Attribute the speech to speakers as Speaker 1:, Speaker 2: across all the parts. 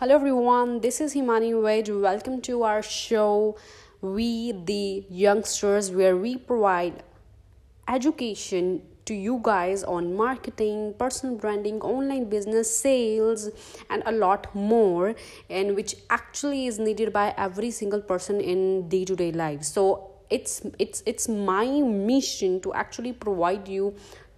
Speaker 1: Hello everyone, this is Himani Wade. Welcome to our show, We the Youngsters, where we provide education to you guys on marketing, personal branding, online business, sales, and a lot more, and which actually is needed by every single person in day to day life. So it's it's it's my mission to actually provide you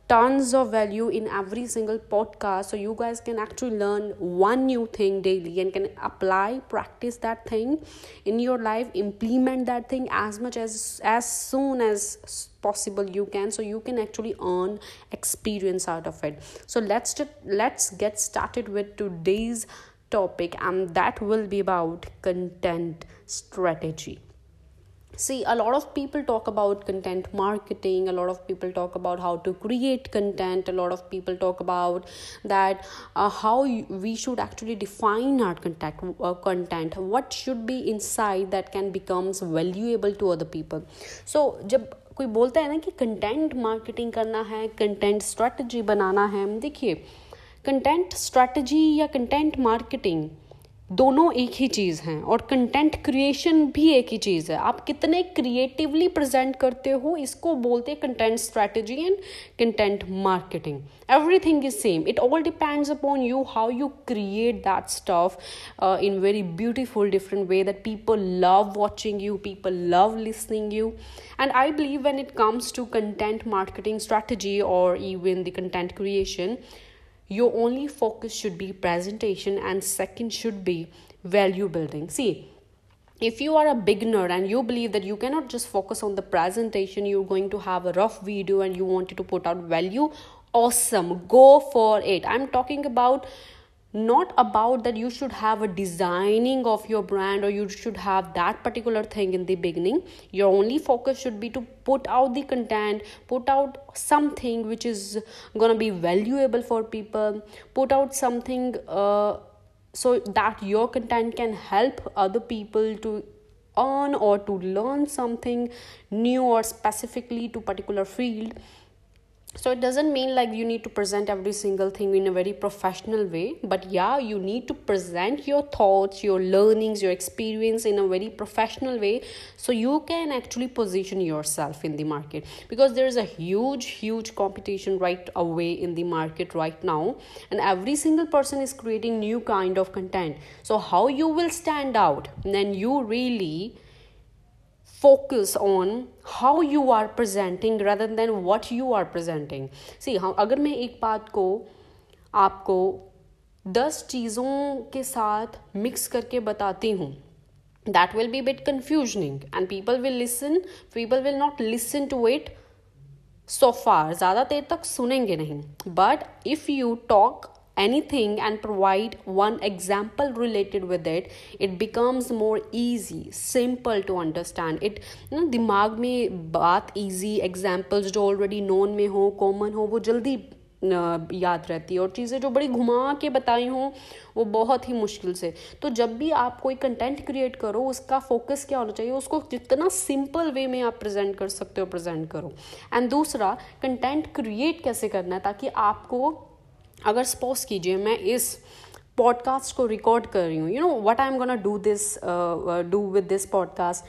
Speaker 1: tons of value in every single podcast. So you guys can actually learn one new thing daily and can apply practice that thing in your life implement that thing as much as as soon as possible you can so you can actually earn experience out of it. So let's let's get started with today's topic and that will be about content strategy see a lot of people talk about content marketing a lot of people talk about how to create content a lot of people talk about that uh, how we should actually define our content uh, content what should be inside that can becomes valuable to other people so जब कोई बोलता है ना कि content marketing करना है content strategy बनाना है देखिए कंटेंट स्ट्रेटजी या कंटेंट मार्केटिंग दोनों एक ही चीज़ हैं और कंटेंट क्रिएशन भी एक ही चीज़ है। आप कितने क्रिएटिवली प्रेजेंट करते हो, इसको बोलते हैं content strategy and content marketing everything is same it all depends upon you how you create that stuff in very beautiful different way that people love watching you people love listening you and I believe when it comes to content marketing strategy और even the content creation your only focus should be presentation and second should be value building. See if you are a beginner and you believe that you cannot just focus on the presentation you're going to have a rough video and you wanted to put out value awesome. Go for it. I'm talking about not about that you should have a designing of your brand or you should have that particular thing in the beginning. Your only focus should be to put out the content put out something which is to be valuable for people put out something uh, so that your content can help other people to earn or to learn something new or specifically to particular field so it doesn't mean like you need to present every single thing in a very professional way but yeah you need to present your thoughts your learnings your experience in a very professional way so you can actually position yourself in the market. Because there is a huge huge competition right away in the market right now and every single person is creating new kind of content. So how you will stand out then you really focus on how you are presenting rather than what you are presenting see हाँ अगर मैं एक बात को आपको दस चीज़ों के साथ मिक्स करके बताती हूँ that will be bit confusing and people will listen people will not listen to it so far ज़्यादा देर तक सुनेंगे नहीं. But if you talk anything and provide one example related with it it becomes more easy, simple to understand. It know, दिमाग में बात easy, examples जो already known में हो, common हो, वो जल्दी याद रहती है। और चीज़ें जो बड़ी घुमा के बताई हों, वो बहुत ही मुश्किल से। तो जब भी आप कोई कंटेंट क्रिएट करो, उसका फोकस क्या होना चाहिए, उसको जितना सिंपल वे में आप प्रेजेंट कर सकते हो प्रेजेंट करो। एंड दूसरा कंटेंट क्रिएट कैसे करना है, ताकि आपको अगर सपोज़ कीजिए मैं इस पॉडकास्ट को रिकॉर्ड कर रही हूँ you know what I am gonna do this do with this podcast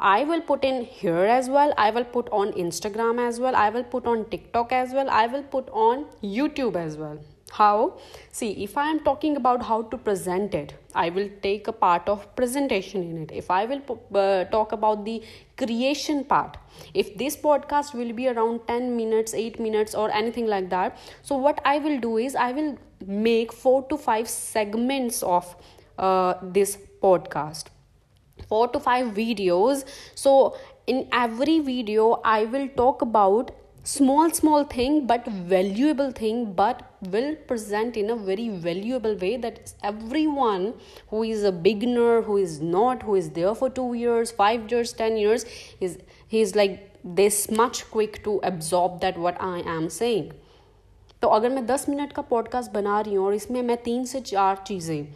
Speaker 1: I will put in here as well. I will put on Instagram as well. I will put on TikTok as well. I will put on YouTube as well how? See if i am talking about how to present it i will take a part of presentation in it. If i will uh, talk about the creation part if this podcast will be around 10 minutes 8 minutes or anything like that so what i will do is i will make 4 to 5 segments of uh, this podcast. 4 to 5 videos. So in every video i will talk about small small thing but valuable thing but will present in a very valuable way that everyone who is a beginner who is not who is there for 2 years 5 years 10 years is he is like this much quick to absorb that what i am saying तो अगर मैं दस minute का podcast बना रही हूँ और इसमें मैं तीन से चार चीज़ें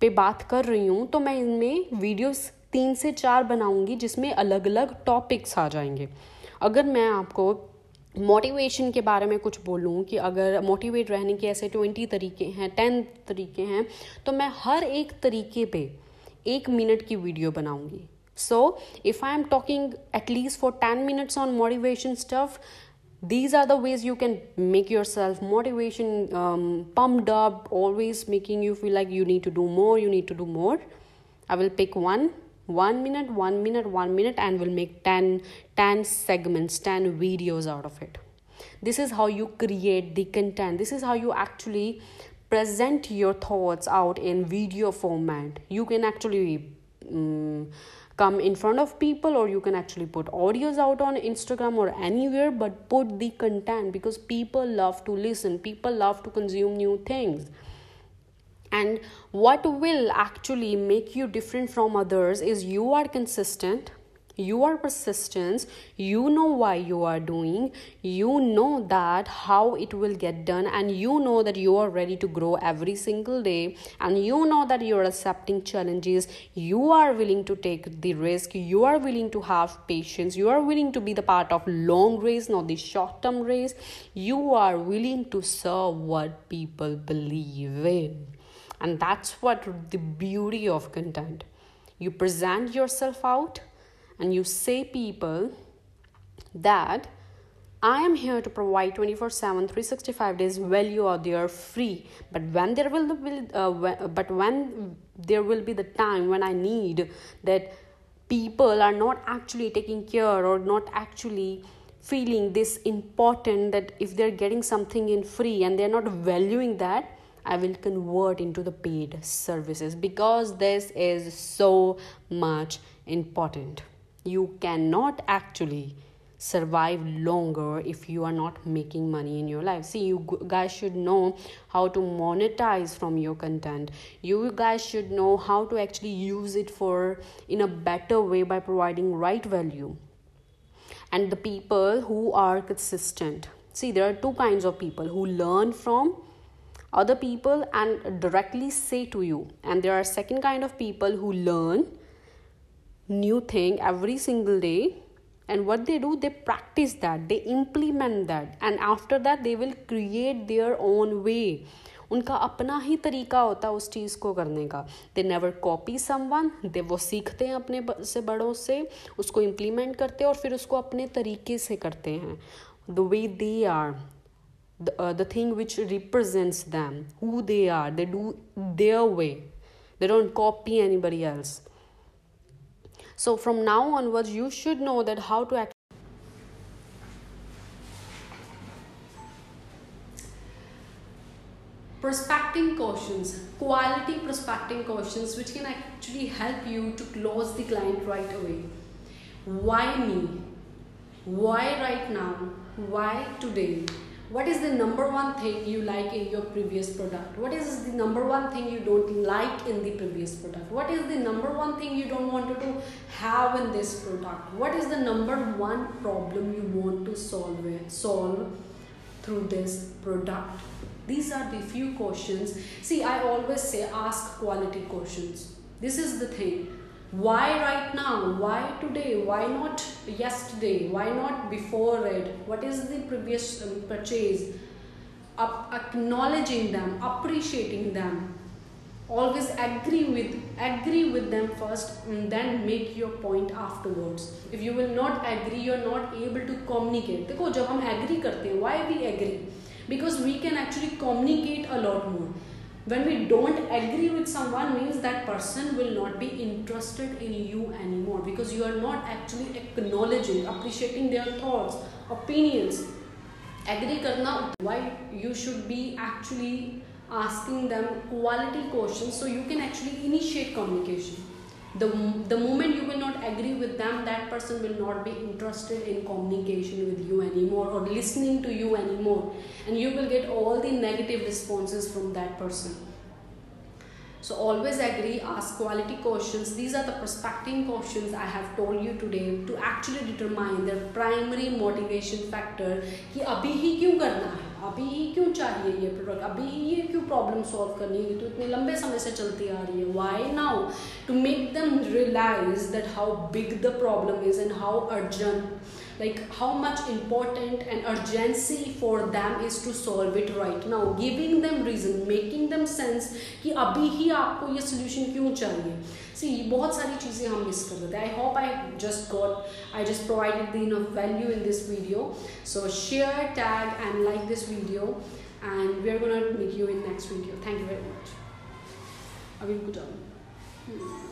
Speaker 1: पे बात कर रही हूँ तो मैं इनमें वीडियोस तीन से चार बनाऊँगी जिसमें अलग अलग टॉपिक्स आ जाएँगे अगर मैं आपको मोटिवेशन के बारे में कुछ बोलूँ कि अगर मोटिवेट रहने के ऐसे ट्वेंटी तरीके हैं टेन तरीके हैं तो मैं हर एक तरीके पे एक मिनट की वीडियो बनाऊँगी। So if I am talking at least for ten minutes on motivation stuff these are the ways you can make yourself motivation pumped up always making you feel like you need to do more you need to do more I will pick one one minute one minute one minute and we'll make 10 10 segments 10 videos out of it. This is how you create the content. This is how you actually present your thoughts out in video format. You can actually um, come in front of people or you can actually put audios out on instagram or anywhere but put the content because people love to listen. People love to consume new things and what will actually make you different from others is you are consistent you are persistence you know why you are doing you know that how it will get done and you know that you are ready to grow every single day and you know that you are accepting challenges you are willing to take the risk you are willing to have patience you are willing to be the part of long race not the short term race. You are willing to serve what people believe in and that's what the beauty of content. You present yourself out and you say people that I am here to provide 24 7 365 days value out there free. But when there will be uh, but when there will be the time when I need that people are not actually taking care or not actually feeling this important that if they're getting something in free and they're not valuing that I will convert into the paid services because this is so much important. You cannot actually survive longer if you are not making money in your life. See you guys should know how to monetize from your content. You guys should know how to actually use it for in a better way by providing right value. And the people who are consistent. See there are two kinds of people who learn from other people and directly say to you and there are second kind of people who learn new thing every single day and what they do they practice that they implement that and after that they will create their own way उनका अपना ही तरीका होता है उस चीज़ को करने का they never copy someone they वो सीखते हैं अपने से बड़ों से उसको इम्प्लीमेंट करते हैं और फिर उसको अपने तरीके से करते हैं the way they are the, uh, the thing which represents them who they are. They do their way. They don't copy anybody else. So from now onwards you should know that how to act. Prospecting questions quality prospecting questions which can actually help you to close the client right away. Why me? Why right now? Why today? What is the number one thing you like in your previous product? What is the number one thing you don't like in the previous product? What is the number one thing you don't want to have in this product? What is the number one problem you want to solve solve through this product? These are the few questions. See i always say ask quality questions. This is the thing why right now why today why not yesterday why not before it what is the previous um, purchase Up, acknowledging them appreciating them always agree with agree with them first and then make your point afterwards if you will not agree you're not able to communicate देखो जब हम agree करते हैं why we agree because we can actually communicate a lot more when we don't agree with someone means that person will not be interested in you anymore because you are not actually acknowledging appreciating their thoughts opinions. Agree karna why you should be actually asking them quality questions so you can actually initiate communication the, the moment you will not agree with them that person will not be interested in communication with you anymore or listening to you anymore. And you will get all the negative responses from that person. So always agree ask quality questions. These are the prospecting questions i have told you today to actually determine their primary motivation factor ki abhi hi kyun karna hai अभी क्यों चाहिए ये product अभी ये क्यों problem solve करनी है? तो इतने लंबे समय से चलती आ रही है। Why now to make them realise that how big the problem is and how urgent like how much important and urgency for them is to solve it right now giving them reason making them sense कि अभी ही आपको ये solution क्यों चाहिए see बहुत सारी चीज़ें हम मिस कर देते हैं I hope I just got I just provided the enough value in this video so share tag and like this video and we are gonna meet you in next video thank you very much अभी रुक जाओ